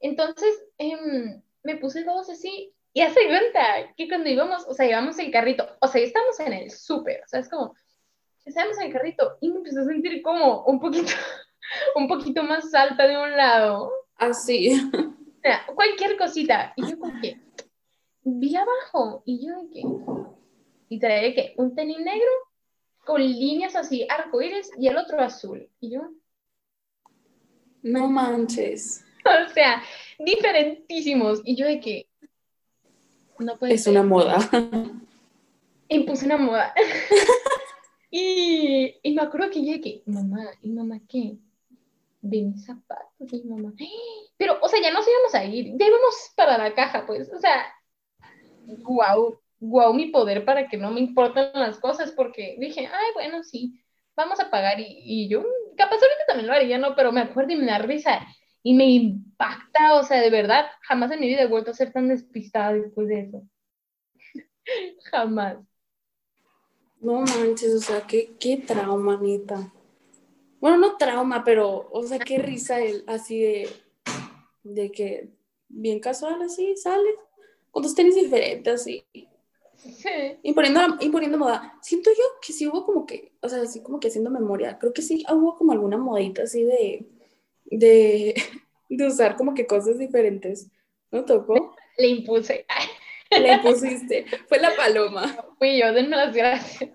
Entonces, eh, me puse dos así y hace cuenta que cuando íbamos, o sea, llevamos el carrito, o sea, estamos en el súper, o sea, es como, estábamos en el carrito y me empecé a sentir como un poquito, un poquito más alta de un lado. Así. O sea, cualquier cosita. Y yo como que, vi abajo, y yo de que, y traía que, un tenis negro con líneas así, arcoíris, y el otro azul. Y yo, no manches. O sea, diferentísimos. Y yo de que no puede Es una moda. Y puse una moda. y, y, me acuerdo que yo de que, mamá, ¿y mamá qué? De mis zapatos, y mamá. Pero, o sea, ya nos íbamos a ir, ya íbamos para la caja, pues, o sea, guau, guau mi poder para que no me importen las cosas, porque dije, ay, bueno, sí, vamos a pagar, y, y yo, capaz ahorita también lo haría, ¿no? Pero me acuerdo y me da risa, y me impacta, o sea, de verdad, jamás en mi vida he vuelto a ser tan despistada después de eso. jamás. No manches, o sea, qué, qué trauma, neta. Bueno, no trauma, pero, o sea, qué risa él, así de, de que bien casual, así, sale, con tus tenis diferentes, así. Sí. Imponiendo, imponiendo moda. Siento yo que sí hubo como que, o sea, así como que haciendo memoria, creo que sí hubo como alguna modita así de, de, de usar como que cosas diferentes. ¿No tocó? Le impuse. Le impusiste. Fue la paloma. Fui yo, denme las gracias.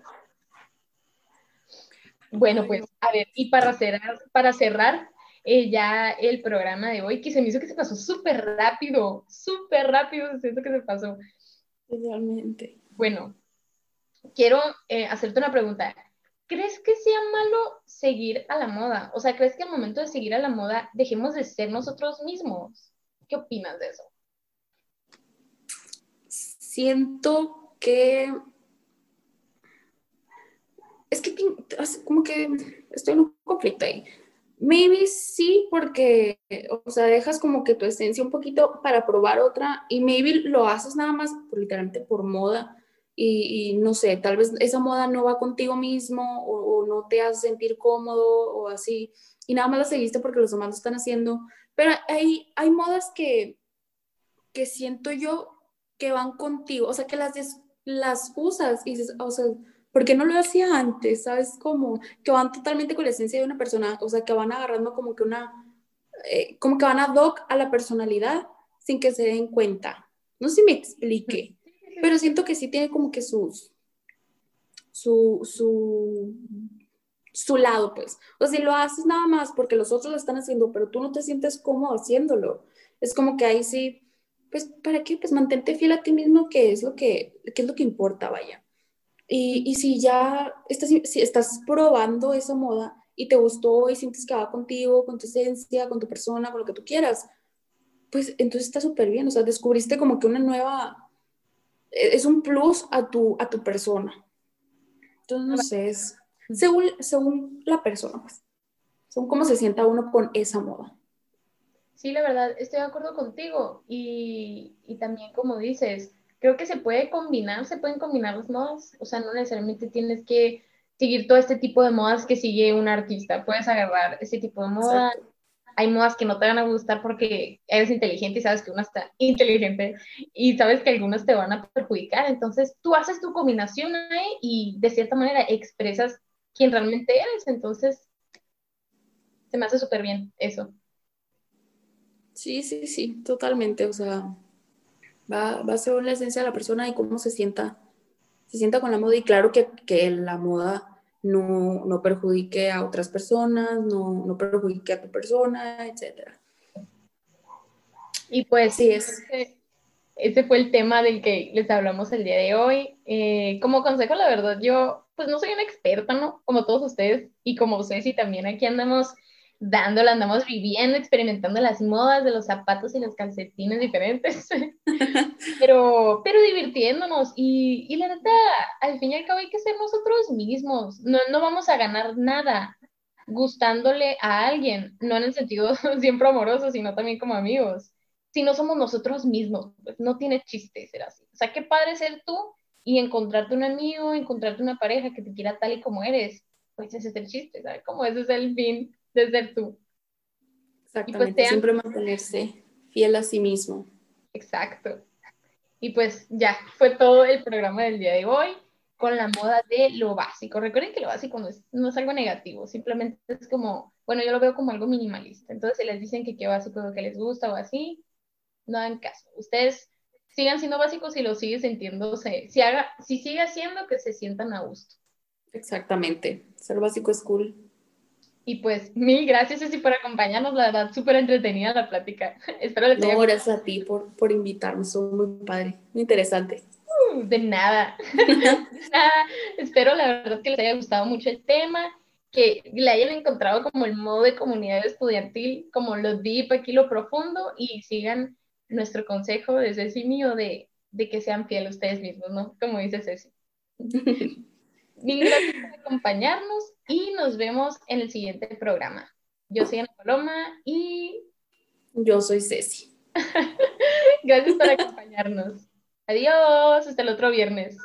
Bueno, pues, a ver, y para cerrar, para cerrar eh, ya el programa de hoy, que se me hizo que se pasó súper rápido, súper rápido, siento que se pasó. Realmente. Bueno, quiero eh, hacerte una pregunta. ¿Crees que sea malo seguir a la moda? O sea, ¿crees que al momento de seguir a la moda dejemos de ser nosotros mismos? ¿Qué opinas de eso? Siento que... Es que como que estoy en un conflicto ahí. Maybe sí, porque, o sea, dejas como que tu esencia un poquito para probar otra y maybe lo haces nada más literalmente por moda y, no sé, tal vez esa moda no va contigo mismo o, o, no te hace sentir cómodo o así y nada más la seguiste porque los demás lo están haciendo. Pero hay, hay modas que, que siento yo que van contigo, o sea, que las, las usas y dices, o sea, ¿por qué no lo hacía antes? ¿Sabes? Como que van totalmente con la esencia de una persona, o sea, que van agarrando como que una, eh, como que van a doc a la personalidad sin que se den cuenta. No sé si me explique, pero siento que sí tiene como que sus, su, su, su lado, pues. O sea, si lo haces nada más porque los otros lo están haciendo, pero tú no te sientes cómodo haciéndolo, es como que ahí sí, pues, ¿para qué? Pues mantente fiel a ti mismo, que es lo que, que es lo que importa, vaya. Y, y si ya estás, si estás probando esa moda y te gustó y sientes que va contigo, con tu esencia, con tu persona, con lo que tú quieras, pues entonces está súper bien. O sea, descubriste como que una nueva, es un plus a tu, a tu persona. Entonces, no sé, es según, según la persona, pues, según cómo se sienta uno con esa moda. Sí, la verdad, estoy de acuerdo contigo. Y, y también, como dices, creo que se puede combinar, se pueden combinar las modas, o sea, no necesariamente tienes que seguir todo este tipo de modas que sigue un artista, puedes agarrar ese tipo de moda. Hay modas que no te van a gustar porque eres inteligente y sabes que una está inteligente y sabes que algunas te van a perjudicar. Entonces tú haces tu combinación ahí y de cierta manera expresas quién realmente eres. Entonces se me hace súper bien eso. Sí, sí, sí, totalmente. O sea, va, va a ser la esencia de la persona y cómo se sienta, se sienta con la moda y claro que, que la moda no, no, perjudique a otras personas, no, no perjudique a tu persona, etc. Y pues sí, es. Ese, fue el tema del que les hablamos el día de hoy. Eh, como consejo, la verdad, yo pues no soy una experta, ¿no? Como todos ustedes y como ustedes y también aquí andamos dándola, andamos viviendo, experimentando las modas de los zapatos y los calcetines diferentes, pero, pero divirtiéndonos y, y, la neta, al fin y al cabo hay que ser nosotros mismos, no, no vamos a ganar nada gustándole a alguien, no en el sentido siempre amoroso, sino también como amigos. Si no somos nosotros mismos, pues no tiene chiste ser así. O sea, qué padre ser tú y encontrarte un amigo, encontrarte una pareja que te quiera tal y como eres. Pues ese es el chiste, ¿sabes? Como ese es el fin de ser tú. Pues, Exactamente, siempre mantenerse fiel a sí mismo. Exacto. Y pues ya, fue todo el programa del día de hoy con la moda de lo básico. Recuerden que lo básico no es, no es algo negativo, simplemente es como, bueno, yo lo veo como algo minimalista. Entonces, si les dicen que qué básico lo que les gusta o así, no hagan caso. Ustedes sigan siendo básicos y lo siguen sintiéndose, si, haga, si sigue haciendo que se sientan a gusto. Exactamente, ser básico es cool. Y pues, mil gracias, Ceci, por acompañarnos. La verdad, súper entretenida la plática. Espero les haya No, gracias a ti por, por invitarme. Son muy padre, muy interesante. Uh, de nada. Espero, la verdad, que les haya gustado mucho el tema, que le hayan encontrado como el modo de comunidad estudiantil, como lo deep, aquí lo profundo, y sigan nuestro consejo desde sí mío de, de que sean fieles ustedes mismos, ¿no? Como dice Ceci. Mil gracias por acompañarnos y nos vemos en el siguiente programa. Yo soy Ana Paloma y... Yo soy Ceci. gracias por acompañarnos. Adiós, hasta el otro viernes.